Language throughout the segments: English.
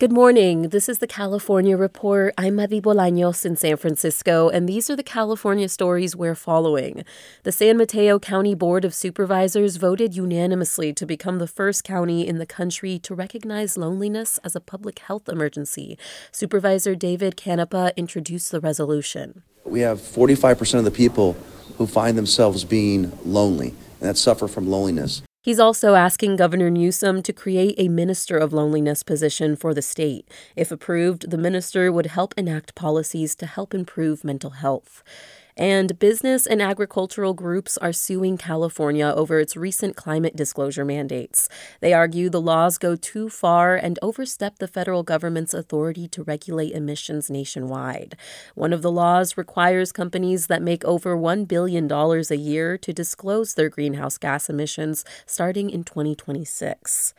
Good morning. This is the California Report. I'm Madi Bolaños in San Francisco, and these are the California stories we're following. The San Mateo County Board of Supervisors voted unanimously to become the first county in the country to recognize loneliness as a public health emergency. Supervisor David Canepa introduced the resolution. We have 45% of the people who find themselves being lonely and that suffer from loneliness. He's also asking Governor Newsom to create a Minister of Loneliness position for the state. If approved, the minister would help enact policies to help improve mental health. And business and agricultural groups are suing California over its recent climate disclosure mandates. They argue the laws go too far and overstep the federal government's authority to regulate emissions nationwide. One of the laws requires companies that make over $1 billion a year to disclose their greenhouse gas emissions starting in 2026.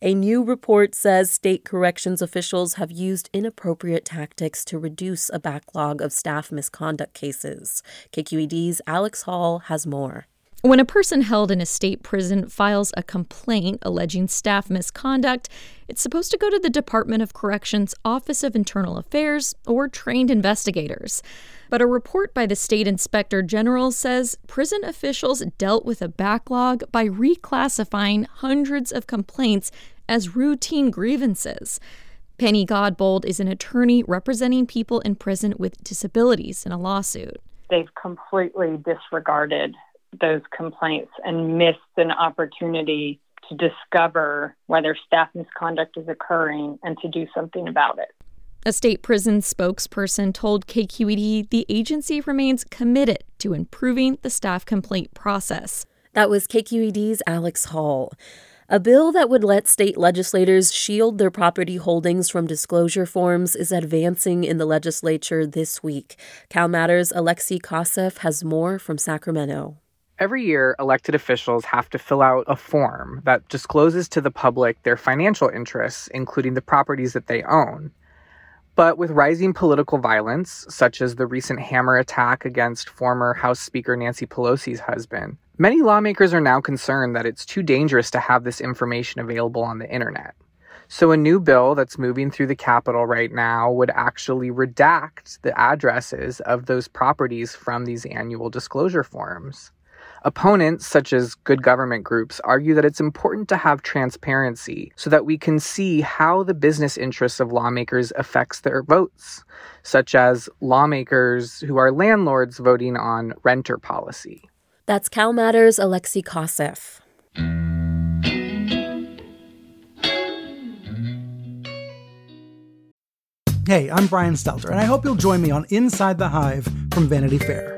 A new report says state corrections officials have used inappropriate tactics to reduce a backlog of staff misconduct cases. KQED's Alex Hall has more. When a person held in a state prison files a complaint alleging staff misconduct, it's supposed to go to the Department of Corrections Office of Internal Affairs or trained investigators. But a report by the state inspector general says prison officials dealt with a backlog by reclassifying hundreds of complaints as routine grievances. Penny Godbold is an attorney representing people in prison with disabilities in a lawsuit. They've completely disregarded those complaints and missed an opportunity to discover whether staff misconduct is occurring and to do something about it. A state prison spokesperson told KQED the agency remains committed to improving the staff complaint process. That was KQED's Alex Hall. A bill that would let state legislators shield their property holdings from disclosure forms is advancing in the legislature this week. CalMatters' Alexei Koseff has more from Sacramento. Every year, elected officials have to fill out a form that discloses to the public their financial interests, including the properties that they own. But with rising political violence, such as the recent hammer attack against former House Speaker Nancy Pelosi's husband, many lawmakers are now concerned that it's too dangerous to have this information available on the internet. So, a new bill that's moving through the Capitol right now would actually redact the addresses of those properties from these annual disclosure forms. Opponents, such as good government groups, argue that it's important to have transparency so that we can see how the business interests of lawmakers affects their votes, such as lawmakers who are landlords voting on renter policy. That's CalMatters' Alexei Koseff. Hey, I'm Brian Stelter, and I hope you'll join me on Inside the Hive from Vanity Fair.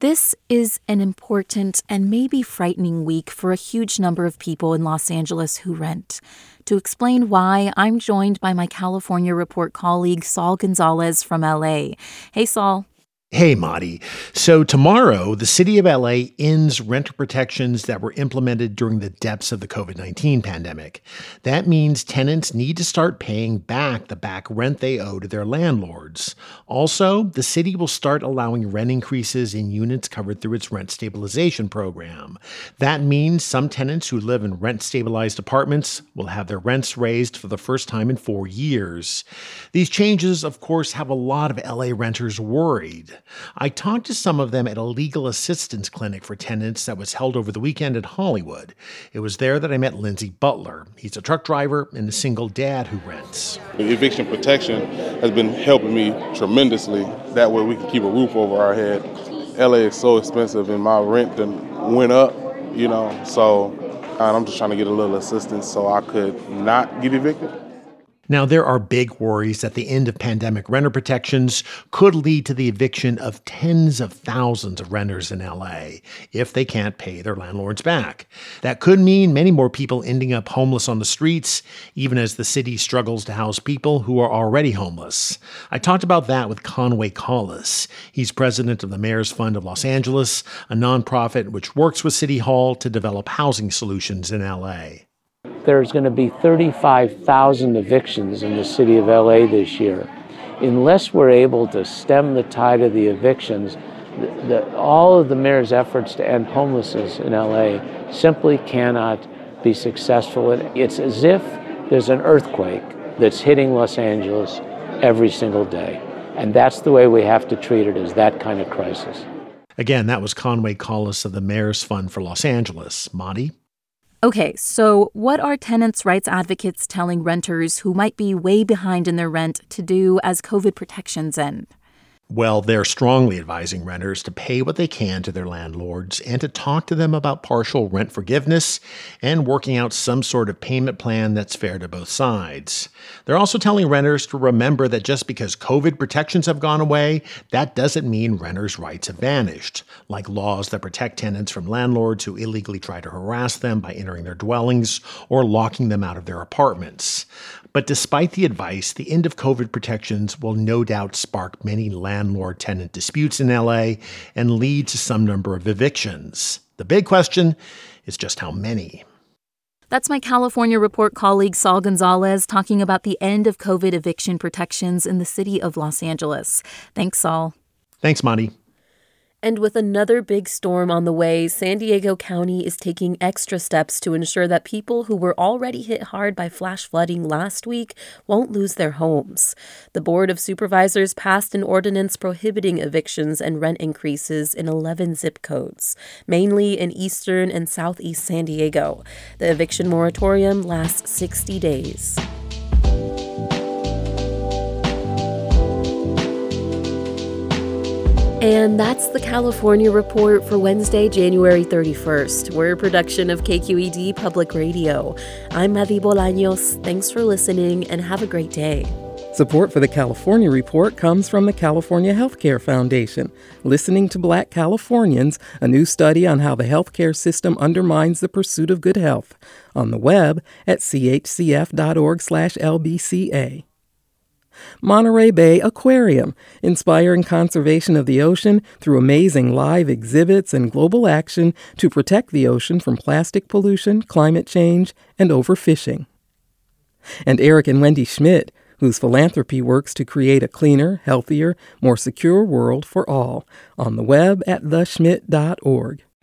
This is an important and maybe frightening week for a huge number of people in Los Angeles who rent. To explain why, I'm joined by my California Report colleague Saul Gonzalez from LA. Hey, Saul. Hey, Madi. So, tomorrow, the city of LA ends renter protections that were implemented during the depths of the COVID 19 pandemic. That means tenants need to start paying back the back rent they owe to their landlords. Also, the city will start allowing rent increases in units covered through its rent stabilization program. That means some tenants who live in rent stabilized apartments will have their rents raised for the first time in four years. These changes, of course, have a lot of LA renters worried. I talked to some of them at a legal assistance clinic for tenants that was held over the weekend at Hollywood. It was there that I met Lindsey Butler. He's a truck driver and a single dad who rents. Eviction protection has been helping me tremendously. That way we can keep a roof over our head. LA is so expensive and my rent then went up, you know, so I'm just trying to get a little assistance so I could not get evicted. Now, there are big worries that the end of pandemic renter protections could lead to the eviction of tens of thousands of renters in LA if they can't pay their landlords back. That could mean many more people ending up homeless on the streets, even as the city struggles to house people who are already homeless. I talked about that with Conway Collis. He's president of the Mayor's Fund of Los Angeles, a nonprofit which works with City Hall to develop housing solutions in LA there's going to be 35,000 evictions in the city of LA this year. Unless we're able to stem the tide of the evictions, the, the, all of the mayor's efforts to end homelessness in LA simply cannot be successful. It's as if there's an earthquake that's hitting Los Angeles every single day. And that's the way we have to treat it as that kind of crisis. Again, that was Conway Collis of the Mayor's Fund for Los Angeles. Monty? Okay, so what are tenants' rights advocates telling renters who might be way behind in their rent to do as COVID protections end? Well, they're strongly advising renters to pay what they can to their landlords and to talk to them about partial rent forgiveness and working out some sort of payment plan that's fair to both sides. They're also telling renters to remember that just because COVID protections have gone away, that doesn't mean renters' rights have vanished, like laws that protect tenants from landlords who illegally try to harass them by entering their dwellings or locking them out of their apartments. But despite the advice, the end of COVID protections will no doubt spark many landlord tenant disputes in LA and lead to some number of evictions. The big question is just how many. That's my California Report colleague Saul Gonzalez talking about the end of COVID eviction protections in the city of Los Angeles. Thanks, Saul. Thanks, Monty. And with another big storm on the way, San Diego County is taking extra steps to ensure that people who were already hit hard by flash flooding last week won't lose their homes. The Board of Supervisors passed an ordinance prohibiting evictions and rent increases in 11 zip codes, mainly in eastern and southeast San Diego. The eviction moratorium lasts 60 days. And that's the California Report for Wednesday, January 31st. We're a production of KQED Public Radio. I'm Madi Bolaños. Thanks for listening and have a great day. Support for the California Report comes from the California Healthcare Foundation. Listening to Black Californians, a new study on how the healthcare system undermines the pursuit of good health. On the web at chcf.org/lbca. Monterey Bay Aquarium, inspiring conservation of the ocean through amazing live exhibits and global action to protect the ocean from plastic pollution, climate change, and overfishing. And Eric and Wendy Schmidt, whose philanthropy works to create a cleaner, healthier, more secure world for all, on the web at theschmidt.org.